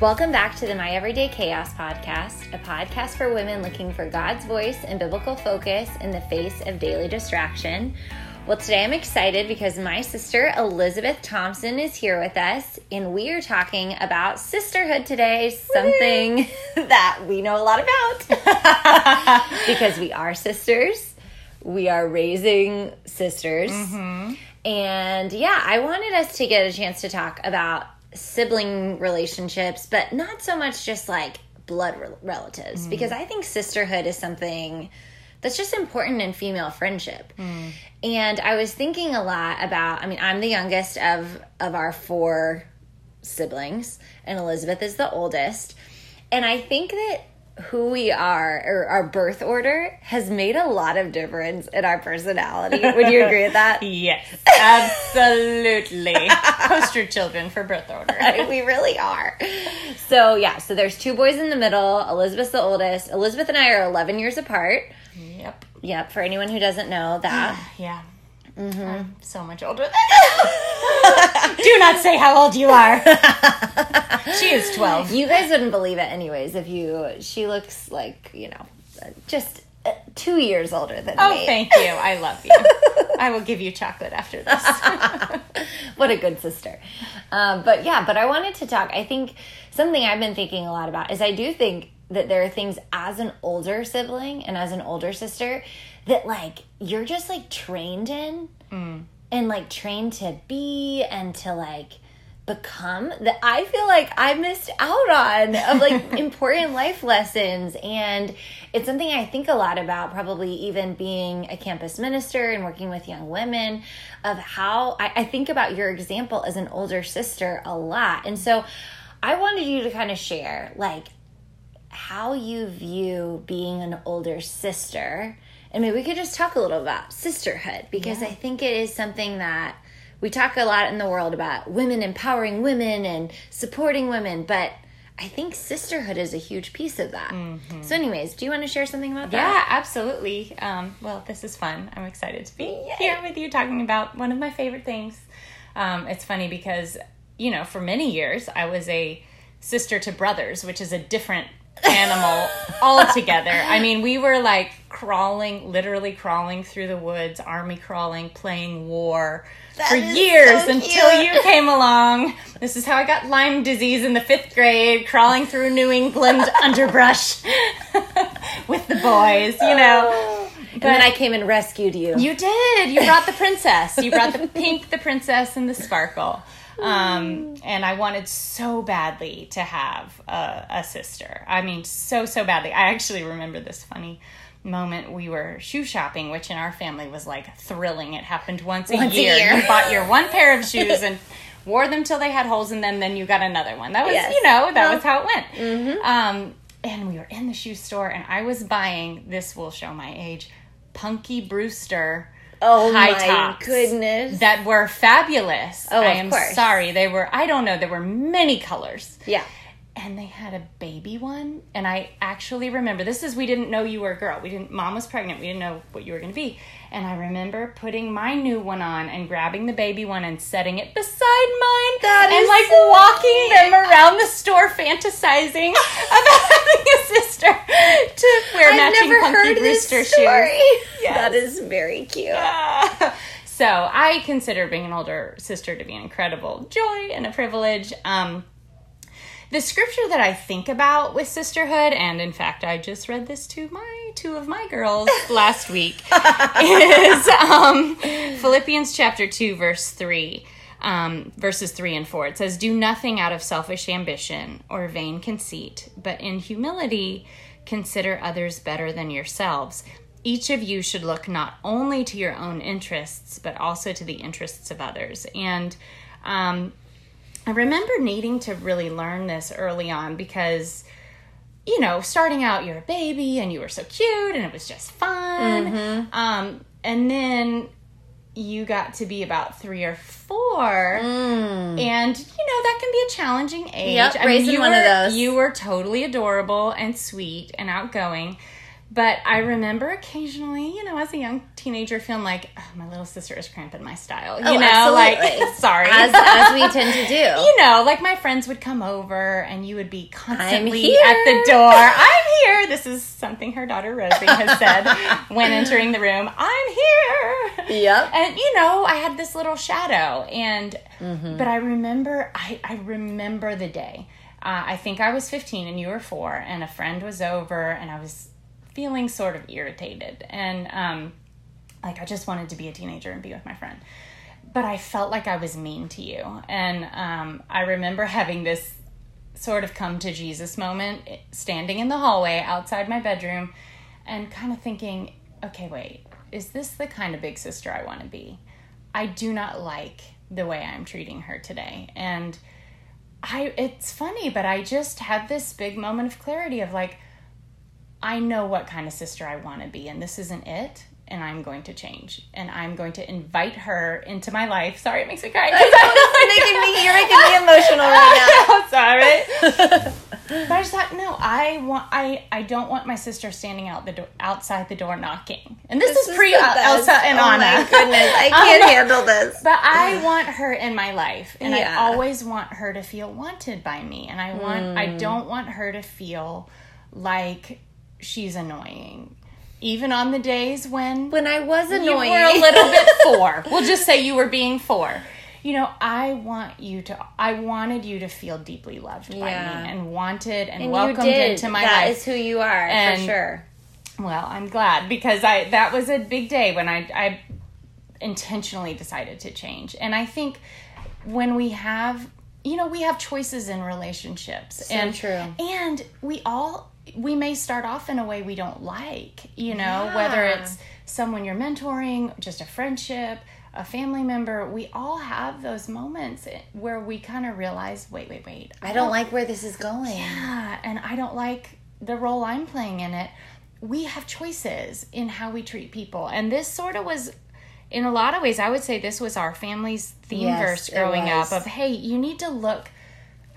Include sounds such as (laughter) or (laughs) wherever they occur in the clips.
Welcome back to the My Everyday Chaos podcast, a podcast for women looking for God's voice and biblical focus in the face of daily distraction. Well, today I'm excited because my sister Elizabeth Thompson is here with us, and we are talking about sisterhood today, something (laughs) that we know a lot about (laughs) because we are sisters. We are raising sisters. Mm-hmm. And yeah, I wanted us to get a chance to talk about sibling relationships, but not so much just like blood rel- relatives, mm. because I think sisterhood is something that's just important in female friendship. Mm. And I was thinking a lot about, I mean, I'm the youngest of of our four siblings, and Elizabeth is the oldest. And I think that who we are or our birth order has made a lot of difference in our personality. Would you agree with that? (laughs) Yes, absolutely. (laughs) Poster children for birth order. (laughs) we really are. So yeah, so there's two boys in the middle. Elizabeth's the oldest. Elizabeth and I are 11 years apart. Yep. Yep, for anyone who doesn't know that. (sighs) Yeah. I'm so much older than you. (laughs) Do not say how old you are. she is 12. You guys wouldn't believe it anyways if you she looks like, you know, just uh, 2 years older than Oh, me. Oh, thank you. I love you. (laughs) I will give you chocolate after this. (laughs) what a good sister. Um, but yeah, but I wanted to talk. I think something I've been thinking a lot about is I do think that there are things as an older sibling and as an older sister that like you're just like trained in mm. and like trained to be and to like become that I feel like I missed out on of like (laughs) important life lessons. And it's something I think a lot about probably even being a campus minister and working with young women of how I, I think about your example as an older sister a lot. And so I wanted you to kind of share like how you view being an older sister and maybe we could just talk a little about sisterhood because I think it is something that we talk a lot in the world about women empowering women and supporting women, but I think sisterhood is a huge piece of that. So, anyways, do you want to share something about Yeah, that? Yeah, absolutely. Um, well, this is fun. I'm excited to be here with you talking about one of my favorite things. Um, it's funny because, you know, for many years I was a sister to brothers, which is a different animal altogether. I mean, we were like crawling, literally crawling through the woods, army crawling, playing war for years so until you came along. This is how I got Lyme disease in the fifth grade, crawling through New England (laughs) underbrush (laughs) with the boys, you know. Oh. And then I came and rescued you. You did. You brought the princess. You brought the pink, the princess, and the sparkle. Um, and I wanted so badly to have a, a sister. I mean, so, so badly. I actually remember this funny moment. We were shoe shopping, which in our family was like thrilling. It happened once a, Once a year. year. You bought your one pair of (laughs) shoes and wore them till they had holes in them. Then you got another one. That was, Yes. you know, that was how it went. Um, and we were in the shoe store, and I was buying. This will show my age. Punky Brewster oh high my tops goodness. that were fabulous. Oh, I of am course. sorry. They were I don't know, there were many colors. yeah. And they had a baby one and I actually remember this is we didn't know you were a girl. We didn't mom was pregnant. We didn't know what you were going to be. And I remember putting my new one on and grabbing the baby one and setting it beside mine That and is like so walking them around the store fantasizing (laughs) about having a sister to wear I've matching never Punky heard this shoes. Yes. That is very cute. so I consider being an older sister to be an incredible joy and a privilege. Um, the scripture that I think about with sisterhood, and in fact, I just read this to my two of my girls (laughs) last week, is um, Philippians chapter two, verse three. Um, verses 3 and 4 it says do nothing out of selfish ambition or vain conceit but in humility consider others better than yourselves. Each of you should look not only to your own interests but also to the interests of others. And um, i remember needing to really learn this early on because you know starting out you're a baby and you were so cute and it was just fun. Um, and then you got to be about three or four, mm. and you know that can be a challenging age. Yep, raising you one were, of those. You were totally adorable and sweet and outgoing, But I remember occasionally, you know, as a young teenager, feeling like oh, my little sister is cramping my style. You Oh, know, absolutely. like (laughs) sorry, as, as we tend to do. (laughs) you know, like my friends would come over and you would be constantly at the door. I'm here. This is something her daughter Rosie has said (laughs) when entering the room. I'm here. Yep. And you know, I had this little shadow, and Mm-hmm. but I remember, I I remember the day. Uh, I think I was 15 and you were four, and a friend was over, and I was feeling sort of irritated, and um, like I just wanted to be a teenager and be with my friend. But I felt like I was mean to you, and um, I remember having this sort of come to Jesus moment, standing in the hallway outside my bedroom, and kind of thinking, okay, wait, is this the kind of big sister I want to be? I do not like the way I'm treating her today. And I it's funny, but I just had this big moment of clarity of like I know what kind of sister I want to be and this isn't it and I'm going to change and I'm going to invite her into my life. Sorry, it makes me cry. making me, you're making me emotional right (laughs) I'm sorry. but I just thought, no, I want, I, I don't want my sister standing out the door, outside the door knocking. And this, This is pre the El- best. Elsa and oh Anna. my goodness, I can't (laughs) Um, handle this. But I want her in my life, and Yeah. I always want her to feel wanted by me, and I want, I Hmm. don't want her to feel like she's annoying. Even on the days when When I was annoying, you were a little bit (laughs) four. We'll just say you were being four. You know, I want you to. I wanted you to feel deeply loved by me and wanted and, and welcomed into my That life. is who you are And- for sure. Well, I'm glad because I that was a big day when I I intentionally decided to change. And I think when we have you know, we have choices in relationships. and true. And we all we may start off in a way we don't like, you know, Yeah. whether it's someone you're mentoring, just a friendship, a family member, we all have those moments where we kind of realize, wait, wait, wait. I don't oh, like where this is going. Yeah, and I don't like the role I'm playing in it. We have choices in how we treat people. And this sort of was in a lot of ways I would say this was our family's theme Yes, verse growing up of hey, you need to look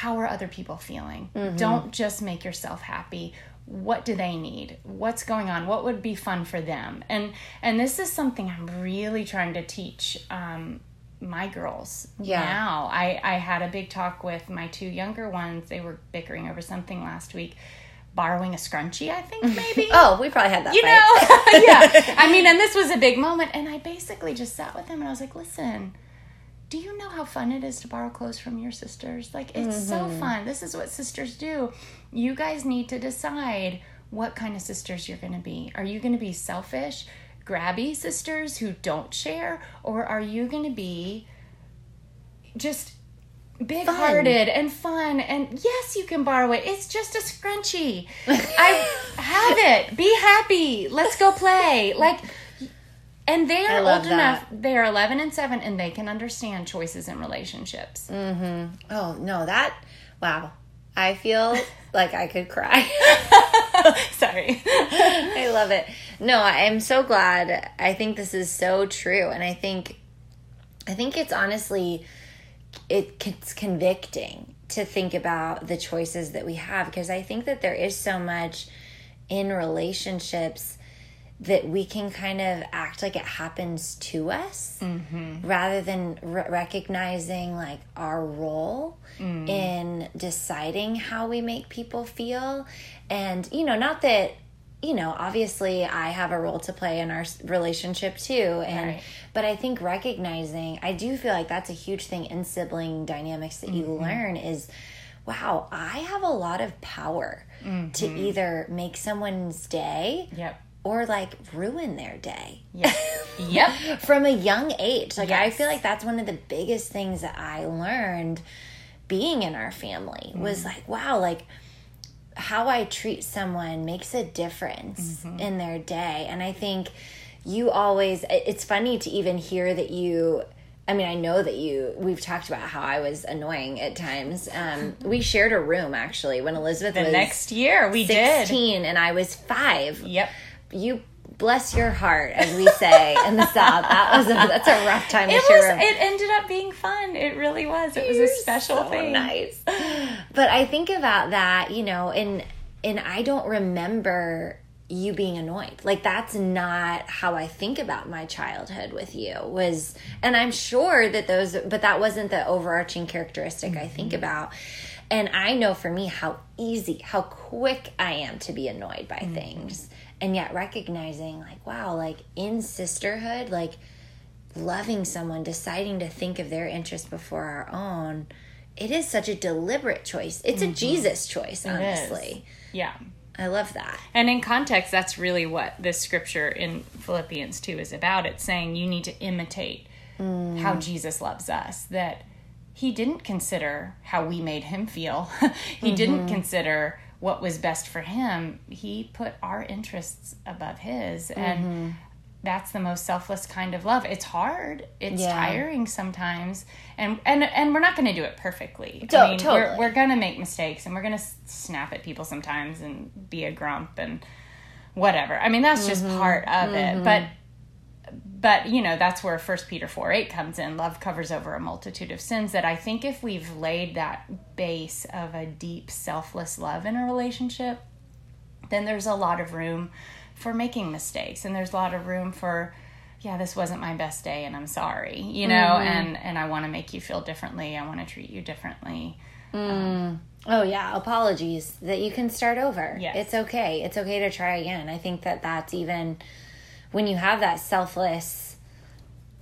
how are other people feeling? Mm-hmm. Don't just make yourself happy. What do they need? What's going on? What would be fun for them? And and this is something I'm really trying to teach um, my girls Yeah. now. I, I had a big talk with my two younger ones. They were bickering over something last week, borrowing a scrunchie, I think (laughs) maybe. Oh, we probably had that. You fight. know, (laughs) yeah. (laughs) I mean, and this was a big moment, and I basically just sat with him and I was like, "Listen, do you know how fun it is to borrow clothes from your sisters? Like, it's so Mm-hmm. fun. This is what sisters do. You guys need to decide what kind of sisters you're going to be. Are you going to be selfish, grabby sisters who don't share, or are you going to be just big hearted and fun and yes you can borrow it it's just a scrunchie (laughs) i have it be happy let's go play like and they are old that. enough they are 11 and 7 and they can understand choices in relationships Mm-hmm. Oh no, that wow. I feel (laughs) like I could cry. (laughs) sorry (laughs) I love it. No, I am so glad. I think this is so true, and I think, I think it's honestly, it, it's convicting to think about the choices that we have because I think that there is so much in relationships that we can kind of act like it happens to us mm-hmm. rather than re- recognizing like our role mm. in deciding how we make people feel. And you know not that you know obviously i have a role to play in our relationship too and Right. but i think recognizing i do feel like that's a huge thing in sibling dynamics that you mm-hmm. learn is wow i have a lot of power mm-hmm. to either make someone's day yep or like ruin their day yep (laughs) yep from a young age. Like I feel like that's one of the biggest things that I learned being in our family Mm-hmm. was like, wow, like how I treat someone makes a difference Mm-hmm. in their day. And I think you always it's funny to even hear that you I mean, I know that you. We've talked about how I was annoying at times. Um, (laughs) we shared a room actually when Elizabeth the was next year we did sixteen and I was five yep you bless your heart, as we say in the South. That was a, that's a rough time to it share was room. it ended up being fun it really was it was a special so thing nice. But I think about that, you know, and and I don't remember you being annoyed. Like that's not how I think about my childhood with you was and I'm sure that those but that wasn't the overarching characteristic I think mm-hmm. about. And I know for me how easy, how quick I am to be annoyed by mm-hmm. things. And yet recognizing like wow, like in sisterhood, like loving someone, deciding to think of their interest before our own, it is such a deliberate choice. It's a mm-hmm. Jesus choice, honestly. Yeah. I love that. And in context, that's really what this scripture in Philippians 2 is about. It's saying you need to imitate mm. how Jesus loves us, that he didn't consider how we made him feel, (laughs) he didn't mm-hmm. consider what was best for him. He put our interests above his. And mm-hmm. that's the most selfless kind of love. It's hard. It's Yeah. tiring sometimes, and and and we're not going to do it perfectly. To- I mean, totally. we're we're going to make mistakes, and we're going to snap at people sometimes, and be a grump and whatever. I mean, that's just mm-hmm. part of it. But mm-hmm. But you know, that's where First Peter four eight comes in. Love covers over a multitude of sins. That I think if we've laid that base of a deep, selfless love in a relationship, then there's a lot of room for making mistakes and there's a lot of room for yeah this wasn't my best day and i'm sorry you know mm-hmm. and and i want to make you feel differently i want to treat you differently mm. um, Oh yeah, apologies that you can start over. Yes. It's okay. It's okay to try again. I think that that's even when you have that selfless,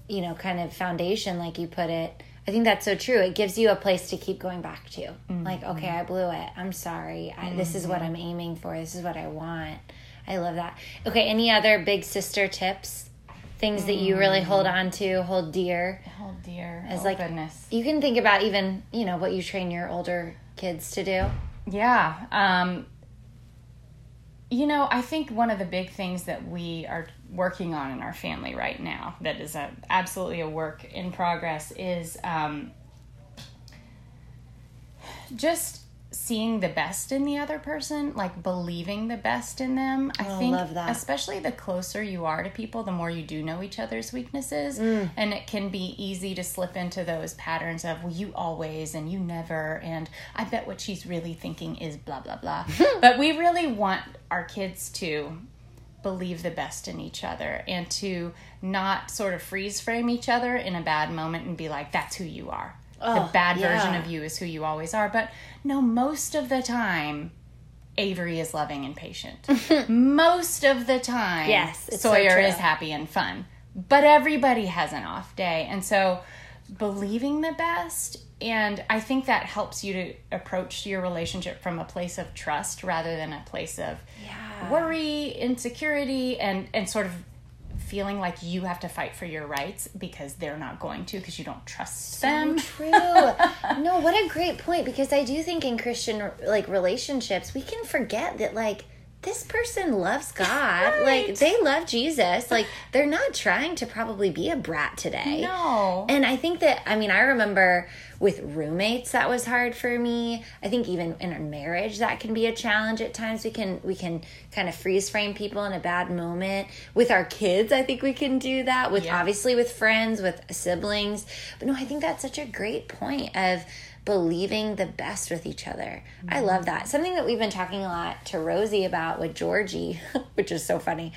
you know, kind of foundation like you put it. I think that's so true. It gives you a place to keep going back to. Like, okay, mm-hmm. I blew it. I'm sorry. I, this is what mm-hmm. I'm aiming for. This is what I want. I love that. Okay, any other big sister tips? Things that you really hold mm. on to, hold dear? Hold dear As oh like goodness you can think about even, you know, what you train your older kids to do. Yeah. Um, you know, I think one of the big things that we are working on in our family right now, that is a, absolutely a work in progress, is um, just seeing the best in the other person, like believing the best in them. I Oh, think, love that. especially the closer you are to people, the more you do know each other's weaknesses. Mm. And it can be easy to slip into those patterns of, well, you always and you never. And I bet what she's really thinking is blah, blah, blah. (laughs) but we really want our kids to believe the best in each other and to not sort of freeze frame each other in a bad moment and be like, that's who you are. The Oh, bad yeah. version of you is who you always are. But no, most of the time, Avery is loving and patient. (laughs) most of the time, Yes, it's so Sawyer is happy and fun. But everybody has an off day. And so believing the best and I think that helps you to approach your relationship from a place of trust rather than a place of Yeah. worry, insecurity, and and sort of feeling like you have to fight for your rights because they're not going to because you don't trust them. True. (laughs) no, what a great point because I do think in Christian like relationships we can forget that like this person loves (laughs) God. Like they love Jesus. Like they're not trying to probably be a brat today. No. And I think that I mean I remember with roommates that was hard for me. I think even in a marriage that can be a challenge at times. We can we can kind of freeze frame people in a bad moment. With our kids, I think we can do that. With Yeah. obviously with friends, with siblings. But no, I think that's such a great point of believing the best with each other. I mm-hmm. love that. Something that we've been talking a lot to Rosie about with Georgie, (laughs) which is so funny.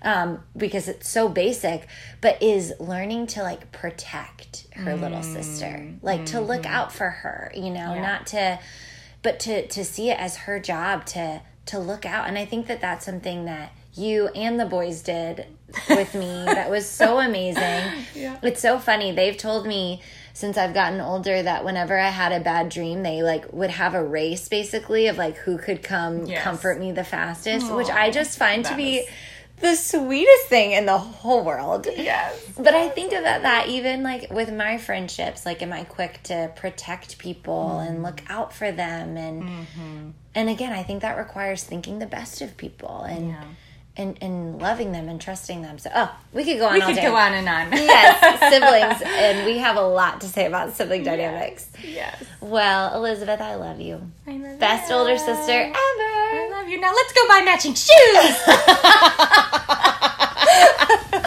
Um, because it's so basic, but is learning to like protect her little sister, mm-hmm. like to look mm-hmm. out for her, you know, Yeah. not to, but to to see it as her job to to look out. And I think that that's something that you and the boys did with me (laughs) that was so amazing. Yeah. It's so funny. They've told me since I've gotten older that whenever I had a bad dream, they like would have a race basically of like who could come Yes. comfort me the fastest, which I just find to be is- the sweetest thing in the whole world. Yes. But I think about that even like with my friendships, like am I quick to protect people and look out for them and and again, I think that requires thinking the best of people and Yeah. And, and loving them and trusting them. So oh, we could go on We all could day. go on and on. (laughs) yes, siblings, and we have a lot to say about sibling dynamics. Yes. Well, Elizabeth, I love you. I love Best you. older sister ever. I love you. Now let's go buy matching shoes. (laughs) (laughs) On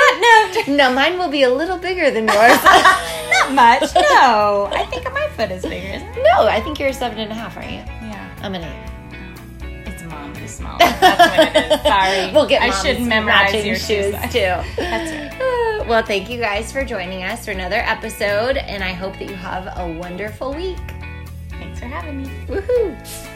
that note, No, mine will be a little bigger than yours. not much. No, I think my foot is bigger. No, I think you're a seven and a half, aren't you? Yeah, I'm an eight. Mom smells. That's what it is. (laughs) Sorry. we'll get I should memorize your shoes shoes. too. That's right. (laughs) Well, thank you guys for joining us for another episode, and I hope that you have a wonderful week. Thanks for having me. Woohoo!